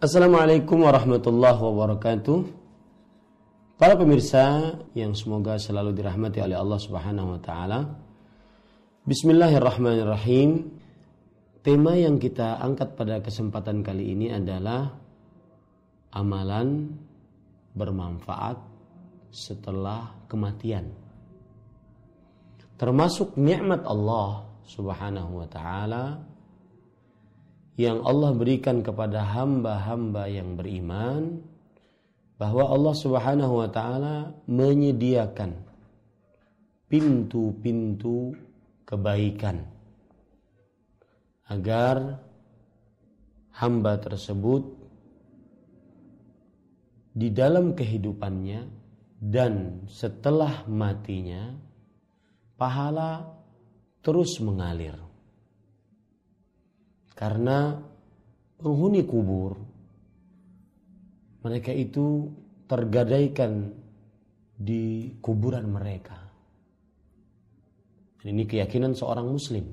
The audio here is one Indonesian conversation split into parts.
Assalamualaikum warahmatullahi wabarakatuh. Para pemirsa yang semoga selalu dirahmati oleh Allah Subhanahu wa taala. Bismillahirrahmanirrahim. Tema yang kita angkat pada kesempatan kali ini adalah amalan bermanfaat setelah kematian. Termasuk nikmat Allah Subhanahu wa taala yang Allah berikan kepada hamba-hamba yang beriman bahwa Allah Subhanahu wa taala menyediakan pintu-pintu kebaikan agar hamba tersebut di dalam kehidupannya dan setelah matinya pahala terus mengalir karena penghuni kubur mereka itu tergadaikan di kuburan mereka. Ini keyakinan seorang muslim.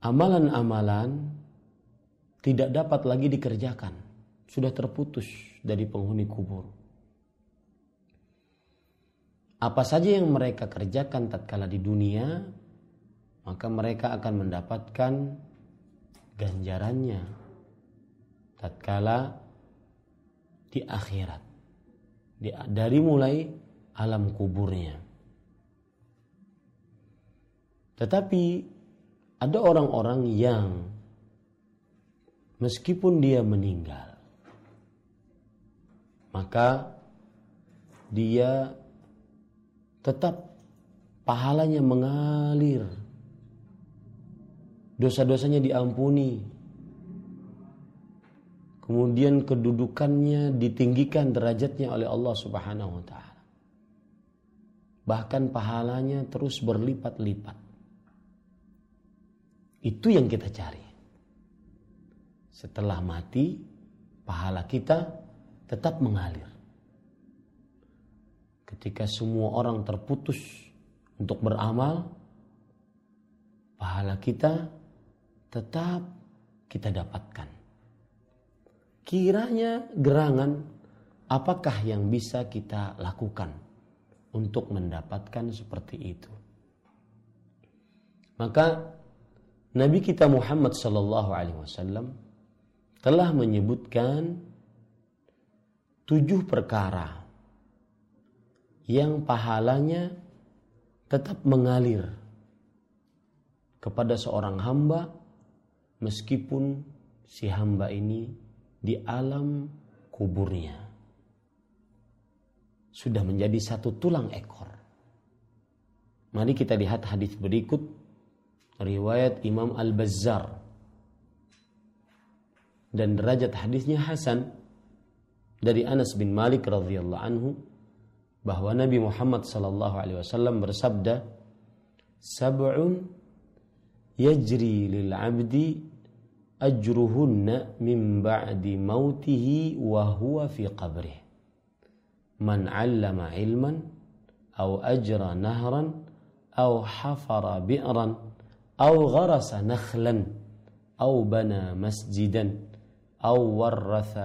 Amalan-amalan tidak dapat lagi dikerjakan, sudah terputus dari penghuni kubur. Apa saja yang mereka kerjakan tatkala di dunia maka mereka akan mendapatkan ganjarannya tatkala di akhirat. Dari mulai alam kuburnya. Tetapi ada orang-orang yang meskipun dia meninggal maka dia tetap pahalanya mengalir dosa-dosanya diampuni. Kemudian kedudukannya ditinggikan derajatnya oleh Allah Subhanahu wa taala. Bahkan pahalanya terus berlipat-lipat. Itu yang kita cari. Setelah mati, pahala kita tetap mengalir. Ketika semua orang terputus untuk beramal, pahala kita tetap kita dapatkan. Kiranya gerangan apakah yang bisa kita lakukan untuk mendapatkan seperti itu? Maka Nabi kita Muhammad sallallahu alaihi wasallam telah menyebutkan tujuh perkara yang pahalanya tetap mengalir kepada seorang hamba meskipun si hamba ini di alam kuburnya sudah menjadi satu tulang ekor. Mari kita lihat hadis berikut riwayat Imam Al-Bazzar dan derajat hadisnya hasan dari Anas bin Malik radhiyallahu anhu bahwa Nabi Muhammad sallallahu alaihi wasallam bersabda sab'un يجري للعبد أجرهن من بعد موته وهو في قبره. من علم علما أو أجرى نهرا أو حفر بئرا أو غرس نخلا أو بنى مسجدا أو ورث